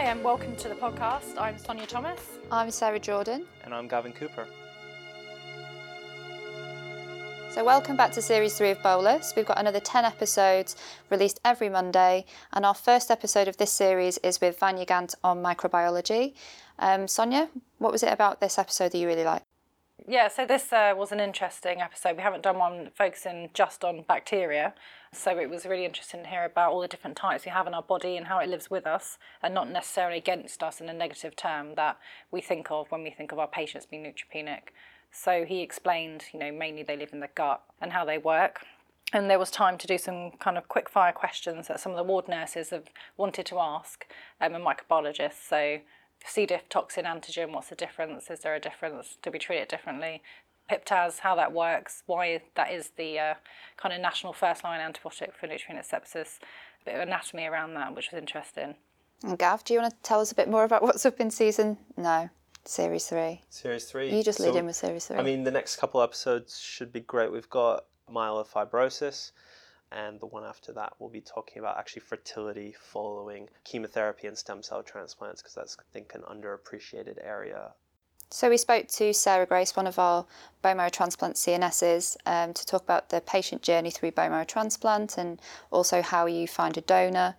Hi, and welcome to the podcast. I'm Sonia Thomas. I'm Sarah Jordan. And I'm Gavin Cooper. So, welcome back to series three of Bolus. We've got another 10 episodes released every Monday, and our first episode of this series is with Vanya Gant on microbiology. Um, Sonia, what was it about this episode that you really liked? Yeah, so this uh, was an interesting episode. We haven't done one focusing just on bacteria, so it was really interesting to hear about all the different types we have in our body and how it lives with us, and not necessarily against us in a negative term that we think of when we think of our patients being neutropenic. So he explained, you know, mainly they live in the gut and how they work. And there was time to do some kind of quick fire questions that some of the ward nurses have wanted to ask um, a microbiologist. So C. diff toxin antigen, what's the difference? Is there a difference? Do we treat it differently? Piptaz, how that works, why that is the uh, kind of national first line antibiotic for neutropenic sepsis, a bit of anatomy around that, which was interesting. And Gav, do you want to tell us a bit more about what's up in season? No. Series three. Series three. You just lead so, in with series three. I mean, the next couple episodes should be great. We've got myelofibrosis, and the one after that we'll be talking about actually fertility following chemotherapy and stem cell transplants because that's I think an underappreciated area. So we spoke to Sarah Grace, one of our bone marrow transplant CNSs, um, to talk about the patient journey through bone marrow transplant and also how you find a donor.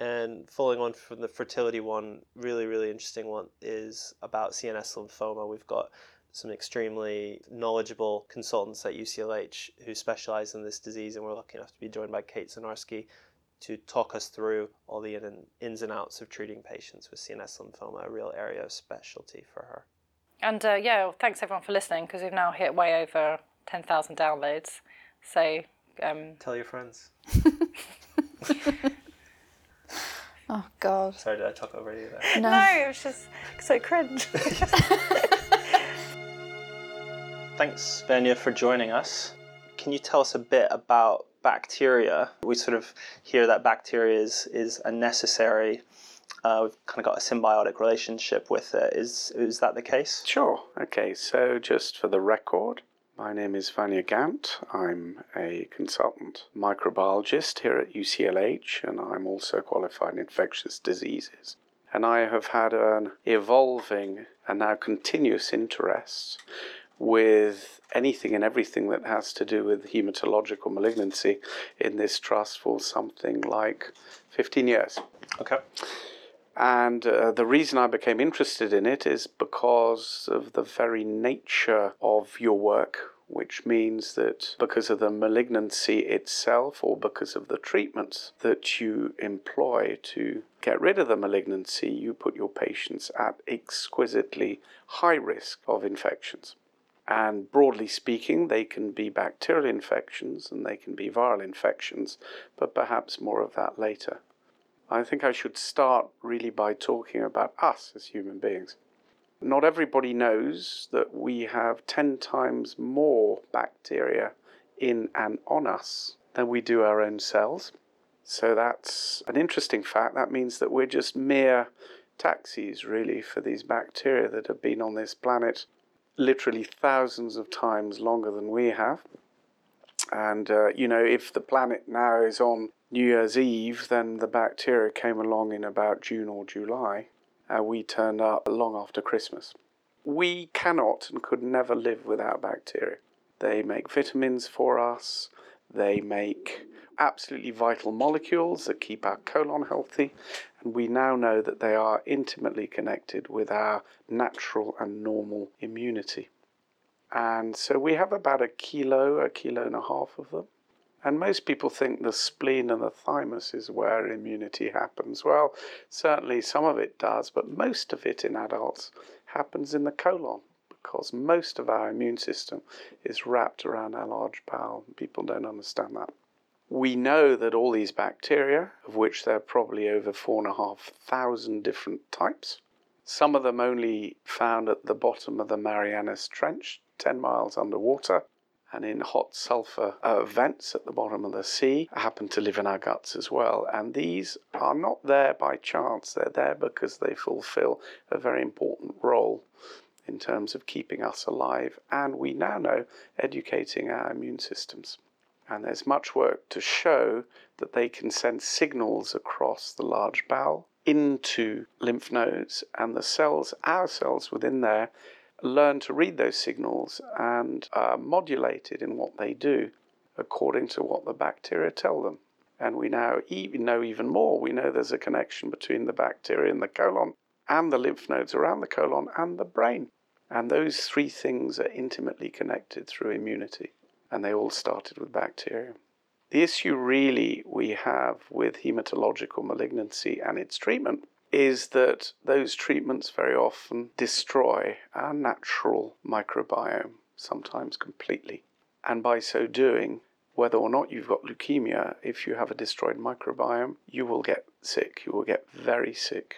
And following on from the fertility one, really, really interesting one is about CNS lymphoma. We've got some extremely knowledgeable consultants at UCLH who specialize in this disease, and we're lucky enough to be joined by Kate Cwynarski to talk us through all the ins and outs of treating patients with CNS lymphoma, a real area of specialty for her. And uh, yeah, well, thanks everyone for listening because we've now hit way over 10,000 downloads. So um... tell your friends. oh God! Sorry, did I talk over you there? No, no it was just so cringe. Thanks, Vanya, for joining us. Can you tell us a bit about bacteria? We sort of hear that bacteria is, is a necessary, uh, we've kind of got a symbiotic relationship with it. Is, is that the case? Sure. Okay, so just for the record, my name is Vanya Gant. I'm a consultant microbiologist here at UCLH, and I'm also qualified in infectious diseases. And I have had an evolving and now continuous interest with anything and everything that has to do with hematological malignancy in this trust for something like 15 years. Okay. And uh, the reason I became interested in it is because of the very nature of your work, which means that because of the malignancy itself or because of the treatments that you employ to get rid of the malignancy, you put your patients at exquisitely high risk of infections. And broadly speaking, they can be bacterial infections and they can be viral infections, but perhaps more of that later. I think I should start really by talking about us as human beings. Not everybody knows that we have 10 times more bacteria in and on us than we do our own cells. So that's an interesting fact. That means that we're just mere taxis, really, for these bacteria that have been on this planet literally thousands of times longer than we have. And, uh, you know, if the planet now is on New Year's Eve, then the bacteria came along in about June or July. and we turned up long after Christmas. We cannot and could never live without bacteria. They make vitamins for us, they make absolutely vital molecules that keep our colon healthy, we now know that they are intimately connected with our natural and normal immunity. And so we have about a kilo, a kilo and a half of them. And most people think the spleen and the thymus is where immunity happens. Well, certainly some of it does, but most of it in adults happens in the colon because most of our immune system is wrapped around our large bowel. People don't understand that. We know that all these bacteria, of which there are probably over four and a half thousand different types, some of them only found at the bottom of the Marianas Trench, 10 miles underwater, and in hot sulfur uh, vents at the bottom of the sea, happen to live in our guts as well. And these are not there by chance, they're there because they fulfill a very important role in terms of keeping us alive, and we now know educating our immune systems. And there's much work to show that they can send signals across the large bowel into lymph nodes, and the cells, our cells within there, learn to read those signals and are modulated in what they do according to what the bacteria tell them. And we now even know even more. We know there's a connection between the bacteria in the colon and the lymph nodes around the colon and the brain. And those three things are intimately connected through immunity. And they all started with bacteria. The issue really we have with hematological malignancy and its treatment is that those treatments very often destroy our natural microbiome, sometimes completely. And by so doing, whether or not you've got leukemia, if you have a destroyed microbiome, you will get sick. You will get very sick.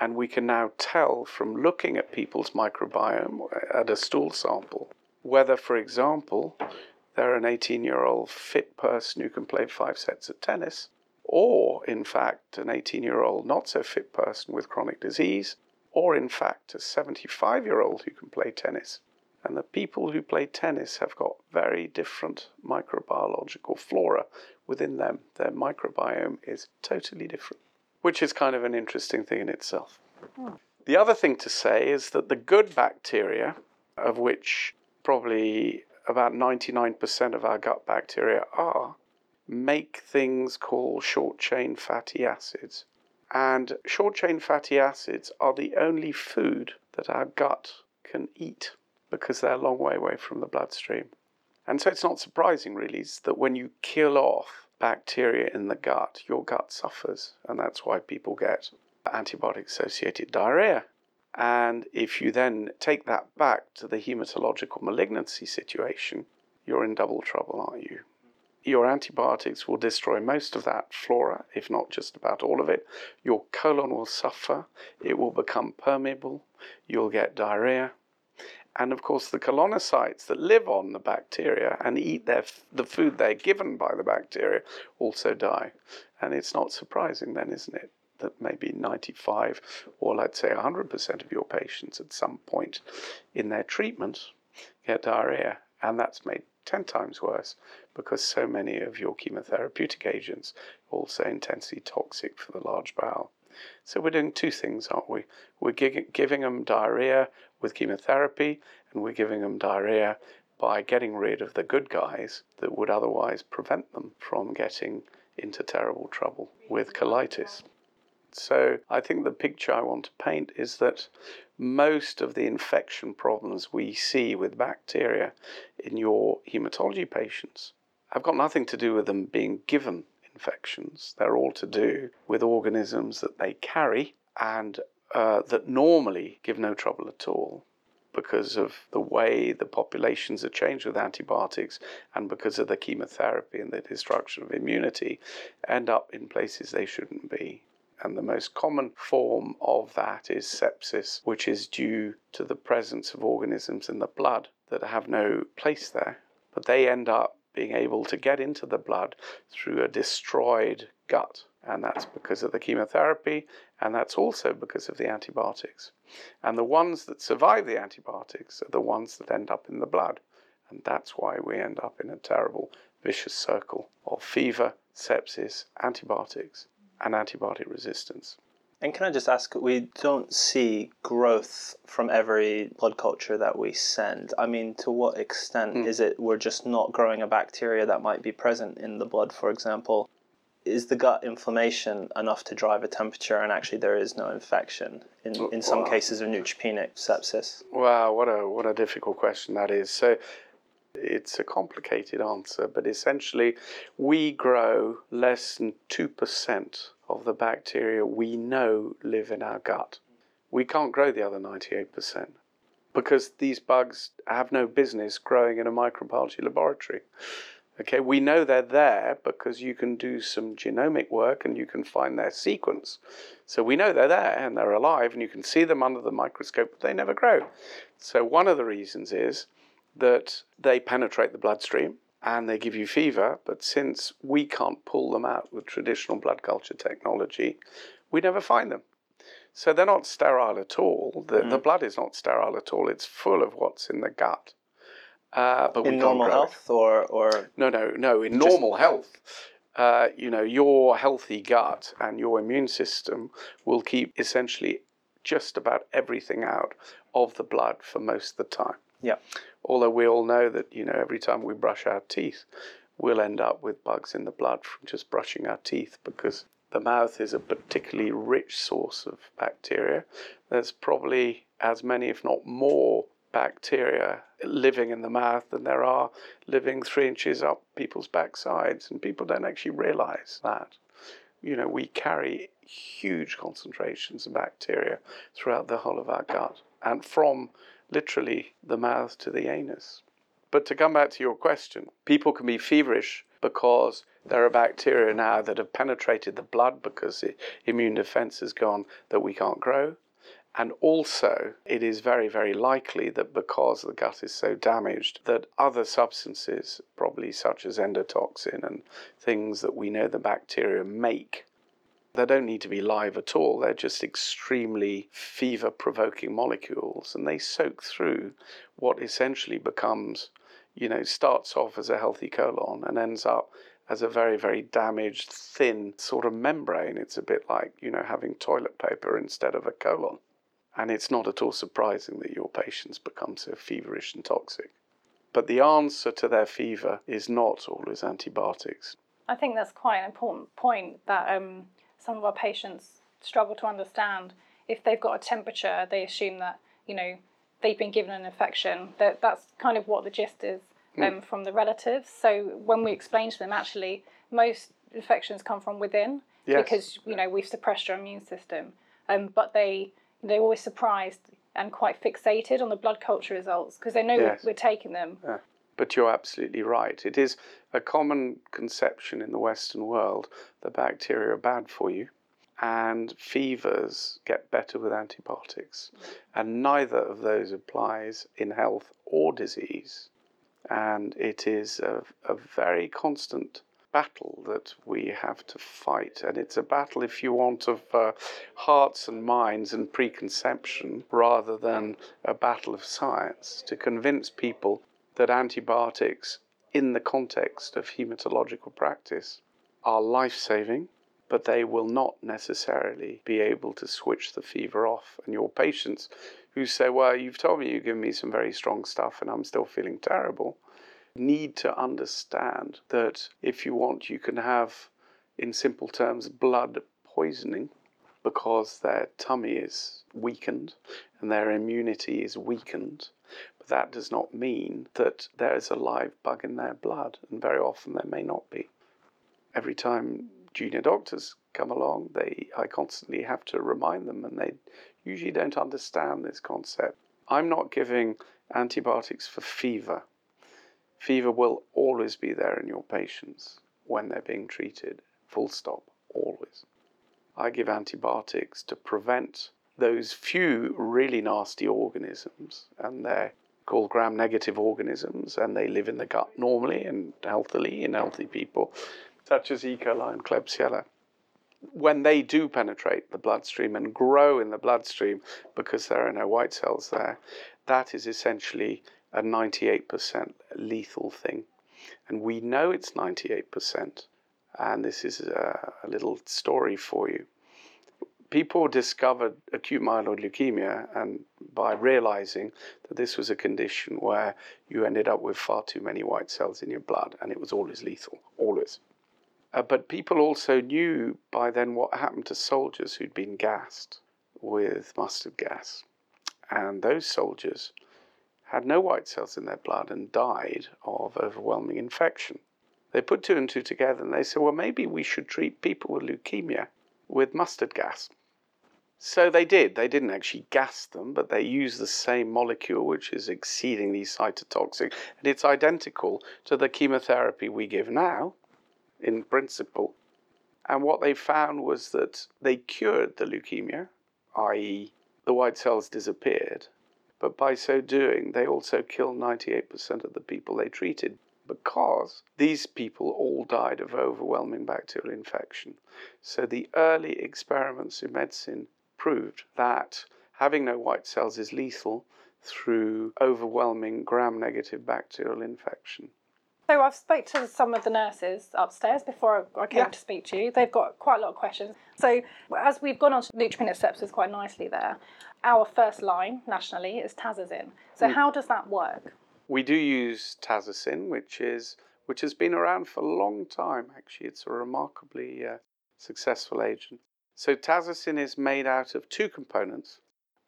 And we can now tell from looking at people's microbiome at a stool sample whether, for example, they're an 18 year old fit person who can play five sets of tennis, or in fact, an 18 year old not so fit person with chronic disease, or in fact, a 75 year old who can play tennis. And the people who play tennis have got very different microbiological flora within them. Their microbiome is totally different, which is kind of an interesting thing in itself. The other thing to say is that the good bacteria, of which probably about 99% of our gut bacteria are, make things called short chain fatty acids. And short chain fatty acids are the only food that our gut can eat because they're a long way away from the bloodstream. And so it's not surprising, really, that when you kill off bacteria in the gut, your gut suffers. And that's why people get antibiotic associated diarrhea. And if you then take that back to the hematological malignancy situation, you're in double trouble, aren't you? Your antibiotics will destroy most of that flora, if not just about all of it. Your colon will suffer, it will become permeable, you'll get diarrhea. And of course, the colonocytes that live on the bacteria and eat their, the food they're given by the bacteria also die. And it's not surprising, then, isn't it? That maybe 95 or let's say 100% of your patients at some point in their treatment get diarrhea. And that's made 10 times worse because so many of your chemotherapeutic agents are also intensely toxic for the large bowel. So we're doing two things, aren't we? We're giving them diarrhea with chemotherapy, and we're giving them diarrhea by getting rid of the good guys that would otherwise prevent them from getting into terrible trouble with colitis. So I think the picture I want to paint is that most of the infection problems we see with bacteria in your hematology patients have got nothing to do with them being given infections. They're all to do with organisms that they carry and uh, that normally give no trouble at all because of the way the populations are changed with antibiotics and because of the chemotherapy and the destruction of immunity end up in places they shouldn't be. And the most common form of that is sepsis, which is due to the presence of organisms in the blood that have no place there. But they end up being able to get into the blood through a destroyed gut. And that's because of the chemotherapy, and that's also because of the antibiotics. And the ones that survive the antibiotics are the ones that end up in the blood. And that's why we end up in a terrible vicious circle of fever, sepsis, antibiotics, and antibiotic resistance. And can I just ask, we don't see growth from every blood culture that we send. I mean, to what extent mm. is it we're just not growing a bacteria that might be present in the blood, for example? Is the gut inflammation enough to drive a temperature and actually there is no infection in, in some wow. cases of neutropenic sepsis? Wow, what a, what a difficult question that is. So, it's a complicated answer, but essentially, we grow less than 2% of the bacteria we know live in our gut. We can't grow the other 98% because these bugs have no business growing in a microbiology laboratory. Okay, we know they're there because you can do some genomic work and you can find their sequence. So we know they're there and they're alive and you can see them under the microscope, but they never grow. So one of the reasons is that they penetrate the bloodstream and they give you fever, but since we can't pull them out with traditional blood culture technology, we never find them. So they're not sterile at all. The, mm. the blood is not sterile at all. It's full of what's in the gut. Uh, but in normal health, or or no, no, no. In normal health, uh, you know, your healthy gut and your immune system will keep essentially just about everything out of the blood for most of the time. Yeah. Although we all know that, you know, every time we brush our teeth, we'll end up with bugs in the blood from just brushing our teeth because the mouth is a particularly rich source of bacteria. There's probably as many, if not more, bacteria living in the mouth than there are living three inches up people's backsides, and people don't actually realize that. You know, we carry huge concentrations of bacteria throughout the whole of our gut and from literally the mouth to the anus. But to come back to your question, people can be feverish because there are bacteria now that have penetrated the blood because the immune defense has gone that we can't grow. And also, it is very, very likely that because the gut is so damaged, that other substances, probably such as endotoxin and things that we know the bacteria make, they don't need to be live at all. They're just extremely fever provoking molecules, and they soak through what essentially becomes, you know, starts off as a healthy colon and ends up as a very, very damaged, thin sort of membrane. It's a bit like, you know, having toilet paper instead of a colon. And it's not at all surprising that your patients become so feverish and toxic. But the answer to their fever is not always antibiotics. I think that's quite an important point that um, some of our patients struggle to understand. If they've got a temperature, they assume that, you know, they've been given an infection. That that's kind of what the gist is um, mm. from the relatives. So when we explain to them, actually, most infections come from within yes. because you know we've suppressed your immune system. Um, but they they're always surprised and quite fixated on the blood culture results because they know yes. we're, taking them. Yeah. But you're absolutely right. It is a common conception in the Western world that bacteria are bad for you and fevers get better with antibiotics. And neither of those applies in health or disease. And it is a, a very constant battle that we have to fight. And it's a battle, if you want, of uh, hearts and minds and preconception rather than a battle of science to convince people that antibiotics, in the context of hematological practice, are life saving. But they will not necessarily be able to switch the fever off. And your patients who say, Well, you've told me you've given me some very strong stuff and I'm still feeling terrible need to understand that if you want, you can have, in simple terms, blood poisoning because their tummy is weakened and their immunity is weakened. But that does not mean that there is a live bug in their blood, and very often there may not be. Every time junior doctors come along, they I constantly have to remind them, and they usually don't understand this concept. I'm not giving antibiotics for fever. Fever will always be there in your patients when they're being treated, full stop, always. I give antibiotics to prevent those few really nasty organisms, and they're called gram negative organisms, and they live in the gut normally and healthily in healthy people, such as E. coli and Klebsiella. When they do penetrate the bloodstream and grow in the bloodstream because there are no white cells there, that is essentially a 98% lethal thing. And we know it's 98%. And this is a, a little story for you. People discovered acute myeloid leukemia and by realizing that this was a condition where you ended up with far too many white cells in your blood and it was always lethal, always. Uh, but people also knew by then what happened to soldiers who'd been gassed with mustard gas. And those soldiers had no white cells in their blood and died of overwhelming infection. They put two and two together and they said, well, maybe we should treat people with leukemia with mustard gas. So they did. They didn't actually gas them, but they used the same molecule, which is exceedingly cytotoxic, and it's identical to the chemotherapy we give now, in principle. And what they found was that they cured the leukemia, i.e., the white cells disappeared, but by so doing, they also killed 98% of the people they treated because these people all died of overwhelming bacterial infection. So the early experiments in medicine proved that having no white cells is lethal through overwhelming gram negative bacterial infection. So I've spoke to some of the nurses upstairs before I came Yeah. to speak to you. They've got quite a lot of questions. So as we've gone on to neutropenic sepsis quite nicely there, our first line nationally is Tazocin. So how does that work? We do use Tazocin, which is which has been around for a long time. Actually, it's a remarkably uh, successful agent. So Tazocin is made out of two components.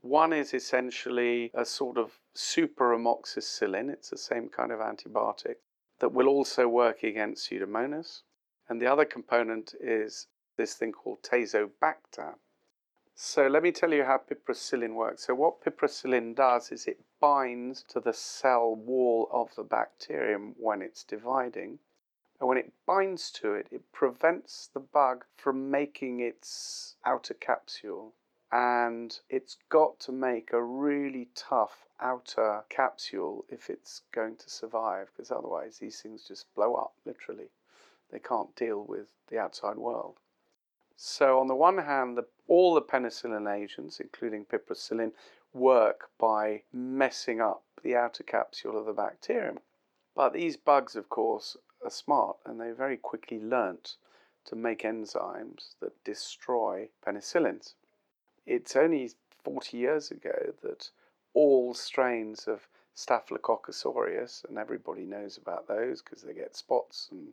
One is essentially a sort of super amoxicillin. It's the same kind of antibiotic that will also work against Pseudomonas. And the other component is this thing called Tazobactam. So let me tell you how piperacillin works. So what piperacillin does is it binds to the cell wall of the bacterium when it's dividing. And when it binds to it, it prevents the bug from making its outer capsule. And it's got to make a really tough outer capsule if it's going to survive, because otherwise these things just blow up, literally. They can't deal with the outside world. So, on the one hand, the, all the penicillin agents, including piperacillin, work by messing up the outer capsule of the bacterium. But these bugs, of course, are smart and they very quickly learnt to make enzymes that destroy penicillins. It's only 40 years ago that all strains of Staphylococcus aureus, and everybody knows about those because they get spots and,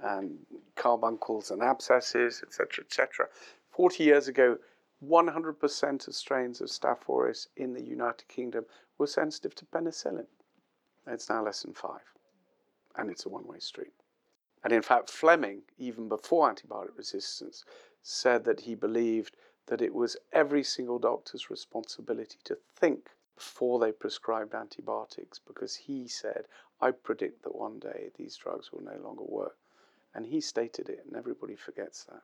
and carbuncles and abscesses, etc., etc. 40 years ago, 100% of strains of Staph aureus in the United Kingdom were sensitive to penicillin. It's now less than five, and it's a one way street. And in fact, Fleming, even before antibiotic resistance, said that he believed that it was every single doctor's responsibility to think before they prescribed antibiotics because he said, I predict that one day these drugs will no longer work. And he stated it, and everybody forgets that.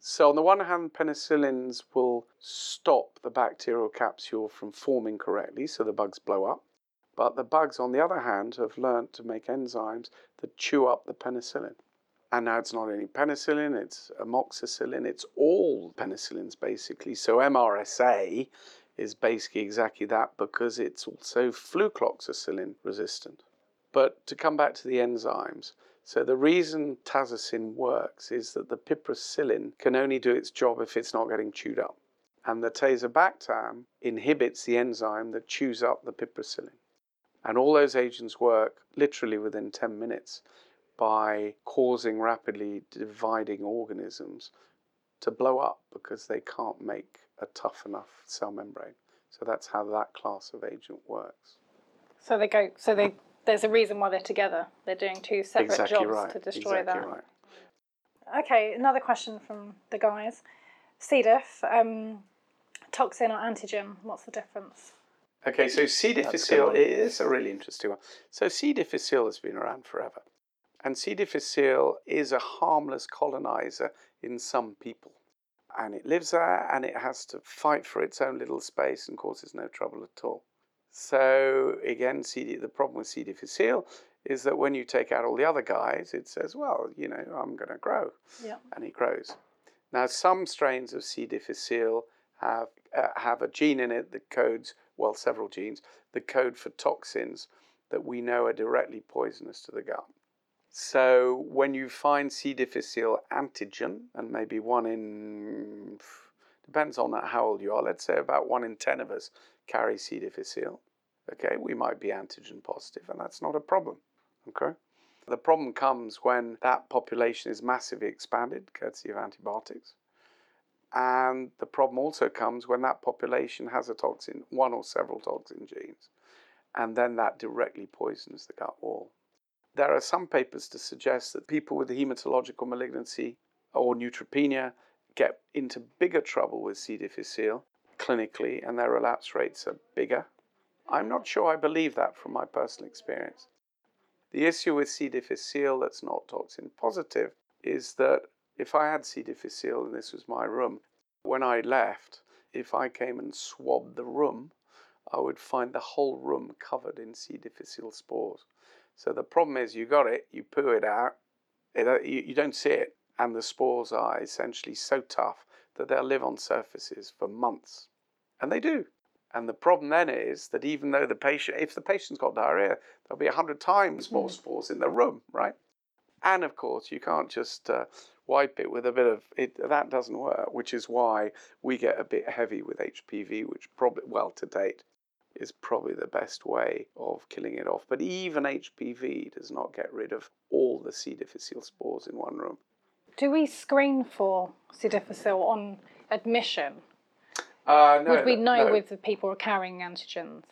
So, on the one hand, penicillins will stop the bacterial capsule from forming correctly, so the bugs blow up. But the bugs, on the other hand, have learnt to make enzymes that chew up the penicillin. And now it's not only penicillin, it's amoxicillin, it's all penicillins basically. So MRSA is basically exactly that because it's also flucloxacillin resistant. But to come back to the enzymes, so the reason tazocin works is that the piperacillin can only do its job if it's not getting chewed up. And the tazobactam inhibits the enzyme that chews up the piperacillin. And all those agents work literally within 10 minutes by causing rapidly dividing organisms to blow up because they can't make a tough enough cell membrane. So that's how that class of agent works. So they go. So they. There's a reason why they're together. They're doing two separate exactly jobs right. to destroy exactly that. right. Okay, another question from the guys. C. diff, um, toxin or antigen? What's the difference? Okay, so C. That's a good difficile is a really interesting one. So C. difficile has been around forever. And C. difficile is a harmless colonizer in some people. And it lives there and it has to fight for its own little space and causes no trouble at all. So again, the problem with C. difficile is that when you take out all the other guys, it says, well, you know, I'm going to grow. Yeah. And it grows. Now, some strains of C. difficile have, uh, have a gene in it that codes, well, several genes, that code for toxins that we know are directly poisonous to the gut. So when you find C. difficile antigen, and maybe one in, depends on how old you are, let's say about one in 10 of us carry C. difficile, okay, we might be antigen positive, and that's not a problem, okay? The problem comes when that population is massively expanded, courtesy of antibiotics. And the problem also comes when that population has a toxin, one or several toxin genes, and then that directly poisons the gut wall. There are some papers to suggest that people with hematological malignancy or neutropenia get into bigger trouble with C. difficile clinically, and their relapse rates are bigger. I'm not sure I believe that from my personal experience. The issue with C. difficile that's not toxin positive is that if I had C. difficile and this was my room, when I left, if I came and swabbed the room, I would find the whole room covered in C. difficile spores. So the problem is you got it, you poo it out, it, uh, you, you don't see it, and the spores are essentially so tough that they'll live on surfaces for months. And they do. And the problem then is that even though the patient, if the patient's got diarrhea, there'll be 100 times more spores in the room, right? And of course, you can't just uh, wipe it with a bit of it. That doesn't work, which is why we get a bit heavy with HPV, which probably, well, to date, is probably the best way of killing it off. But even HPV does not get rid of all the C. difficile spores in one room. Do we screen for C. difficile on admission? Uh, no, Would we know no. with the people are carrying antigens?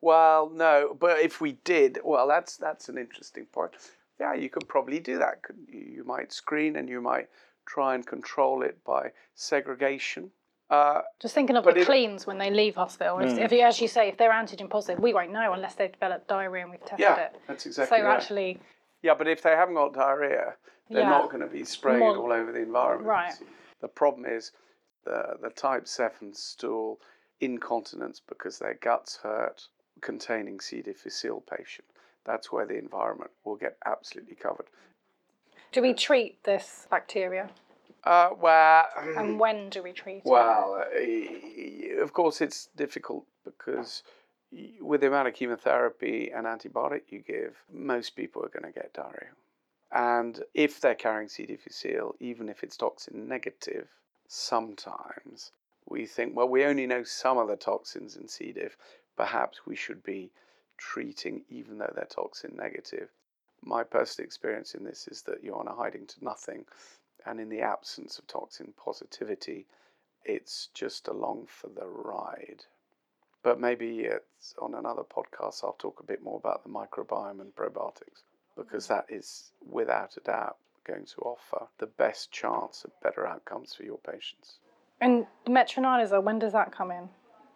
Well, no, but if we did, well, that's that's an interesting point. Yeah, you could probably do that. Couldn't you? You might screen and you might try and control it by segregation. Uh, Just thinking of the it- cleans when they leave hospital. If, if you, as you say, if they're antigen positive, we won't know unless they've developed diarrhea and we've tested yeah, it. that's So exactly right. actually, Yeah, but if they haven't got diarrhea, they're Yeah. not going to be spraying More- all over the environment. Right. The problem is the the type seven stool incontinence because their guts hurt, containing C. difficile patient. That's where the environment will get absolutely covered. do we treat this bacteria? Uh, well, And when do we treat it? Well, uh, of course, it's difficult because with the amount of chemotherapy and antibiotic you give, most people are going to get diarrhea. And if they're carrying C. difficile, even if it's toxin negative, sometimes we think, well, we only know some of the toxins in C. diff. Perhaps we should be treating even though they're toxin negative. My personal experience in this is that you're on a hiding to nothing and in the absence of toxin positivity, it's just along for the ride. But maybe it's on another podcast, I'll talk a bit more about the microbiome and probiotics because mm-hmm. that is without a doubt going to offer the best chance of better outcomes for your patients. And metronidazole, when does that come in?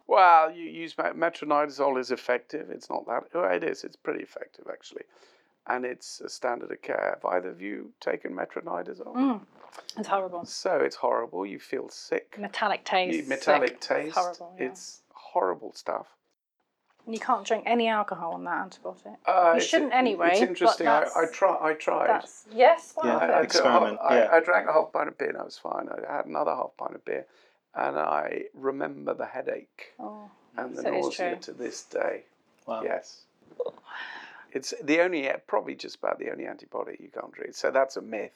Well, you use metronidazole is effective. It's not that. Well, it is. It's pretty effective actually, and it's a standard of care. Have either of you taken metronidazole? Mm. It's horrible. So it's horrible. You feel sick. Metallic taste. You- metallic sick. taste. It's horrible. Yeah. It's horrible stuff. And you can't drink any alcohol on that antibiotic. Uh, you shouldn't anyway. It's interesting. I, that's- I try. I tried. That's yes. Wow. Yeah, I, I, experiment, half- I, yeah. I drank a half pint of beer and I was fine. I had another half pint of beer, and I remember the headache Oh. and the So nausea to this day. Wow. Yes. It's the only, probably just about the only antibiotic you can't drink. So that's a myth,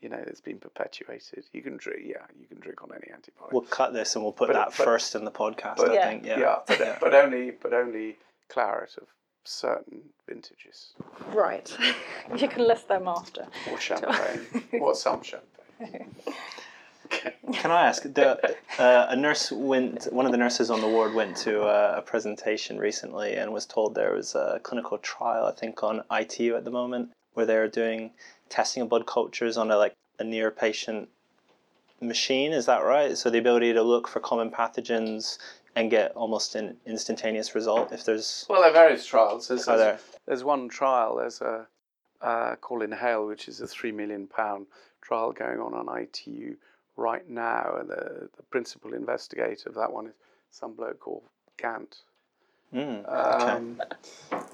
you know, that's been perpetuated. You can drink, yeah, you can drink on any antibiotic. We'll cut this and we'll put But- that but- first in the podcast. but- I Yeah. think. yeah, Yeah. but, but only, but only claret of certain vintages Right. you can list them after. or champagne or some champagne. Can I ask? The, uh, a nurse went. One of the nurses on the ward went to a, a presentation recently and was told there was a clinical trial, I think, on ITU at the moment, where they're doing testing of blood cultures on a like a near patient machine. Is that right? So the ability to look for common pathogens and get almost an instantaneous result if there's. Well, there are various trials. There's, Are there's, there? there's one trial. There's a uh, called Inhale, which is a three million pound trial going on on ITU right now, and the, the principal investigator of that one is some bloke called Gant. Mm, Um,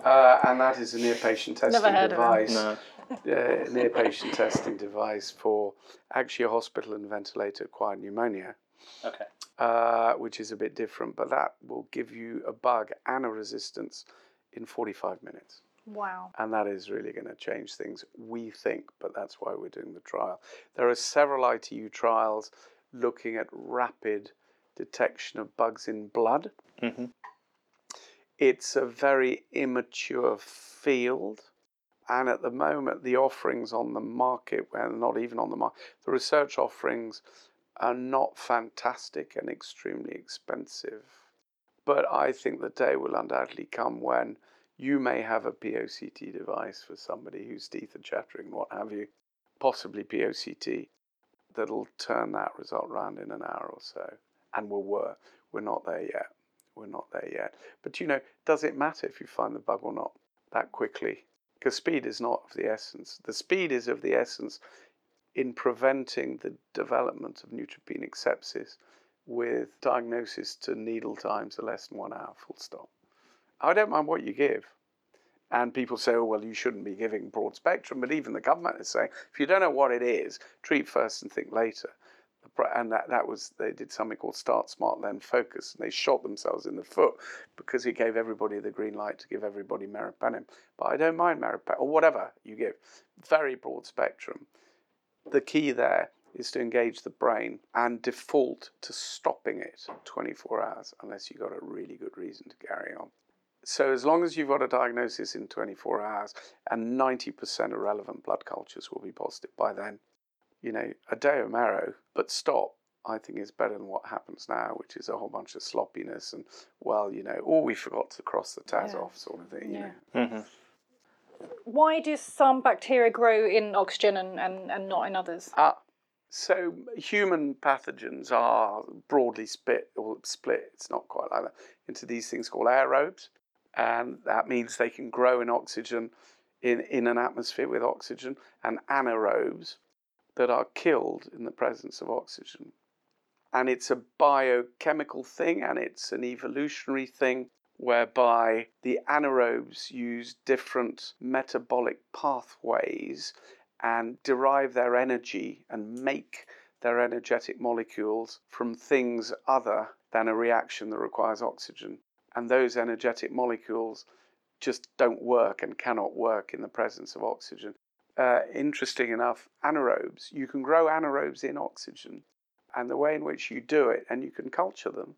uh, and that is a near patient testing Never heard of him. device. no. uh, near patient testing device for actually a hospital and ventilator acquired pneumonia Okay. uh, which is a bit different, but that will give you a bug and a resistance in 45 minutes. Wow. And that is really going to change things, we think, but that's why we're doing the trial. There are several ITU trials looking at rapid detection of bugs in blood. hmm It's a very immature field. And at the moment, the offerings on the market, well, not even on the market, the research offerings are not fantastic and extremely expensive. But I think the day will undoubtedly come when you may have a POCT device for somebody whose teeth are chattering what have you, possibly POCT, that'll turn that result round in an hour or so. And we'll work. We're not there yet. We're not there yet. But you know, does it matter if you find the bug or not that quickly? Because speed is not of the essence. The speed is of the essence in preventing the development of neutropenic sepsis with diagnosis to needle times of less than one hour, full stop. I don't mind what you give. And people say, oh, well, you shouldn't be giving broad spectrum. But even the government is saying, if you don't know what it is, treat first and think later. and that, that was they did something called start smart then focus and they shot themselves in the foot because it gave everybody the green light to give everybody meropenem but i don't mind meropenem or whatever you give very broad spectrum the key there is to engage the brain and default to stopping it 24 hours unless you've got a really good reason to carry on so as long as you've got a diagnosis in 24 hours and 90% of relevant blood cultures will be positive by then you know, a day of marrow, but stop, I think is better than what happens now, which is a whole bunch of sloppiness and, well, you know, oh, we forgot to cross the TAS Yeah. off sort of thing, you Yeah. know. hmm Why do some bacteria grow in oxygen and, and, and not in others? Ah, so human pathogens are broadly split, or split, it's not quite like that, into these things called aerobes. And that means they can grow in oxygen, in, in an atmosphere with oxygen, and anaerobes that are killed in the presence of oxygen. And it's a biochemical thing and it's an evolutionary thing whereby the anaerobes use different metabolic pathways and derive their energy and make their energetic molecules from things other than a reaction that requires oxygen. And those energetic molecules just don't work and cannot work in the presence of oxygen. Uh, interesting enough, anaerobes, you can grow anaerobes in oxygen. And the way in which you do it, and you can culture them,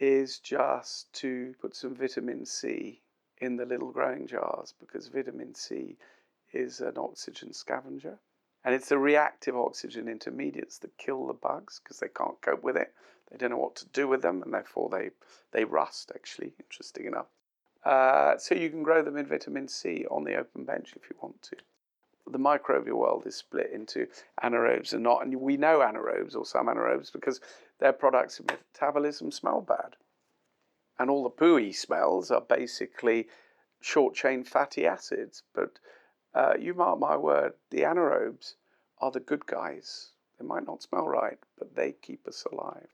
is just to put some vitamin C in the little growing jars because vitamin C is an oxygen scavenger. And it's the reactive oxygen intermediates that kill the bugs because they can't cope with it. They don't know what to do with them, and therefore they, they rust, actually, interesting enough. Uh, so you can grow them in vitamin C on the open bench if you want to. The microbial world is split into anaerobes and not, and we know anaerobes or some anaerobes because their products of metabolism smell bad. And all the pooey smells are basically short chain fatty acids. But uh, you mark my word, the anaerobes are the good guys. They might not smell right, but they keep us alive.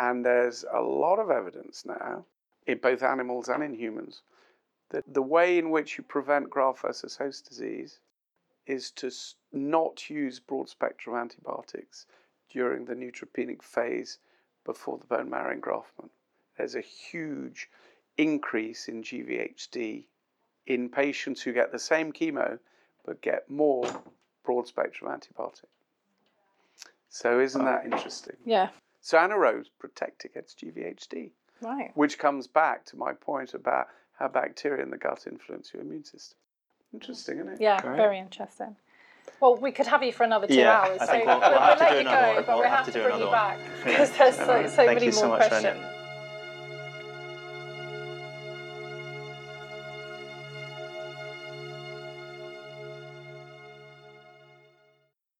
And there's a lot of evidence now, in both animals and in humans, that the way in which you prevent graft versus host disease is to not use broad spectrum antibiotics during the neutropenic phase before the bone marrow engraftment. There's a huge increase in GVHD in patients who get the same chemo but get more broad spectrum antibiotic. So, isn't that interesting? Yeah. So, anaerobes protect against GVHD, Right. which comes back to my point about how bacteria in the gut influence your immune system. Interesting, isn't it? Yeah, Great. very interesting. Well, we could have you for another two Yeah, hours, I so we'll, we'll- we'll have to let do you go, one. but We'll we have have to to bring you another back one. because there's so, so Thank many you so more much, questions.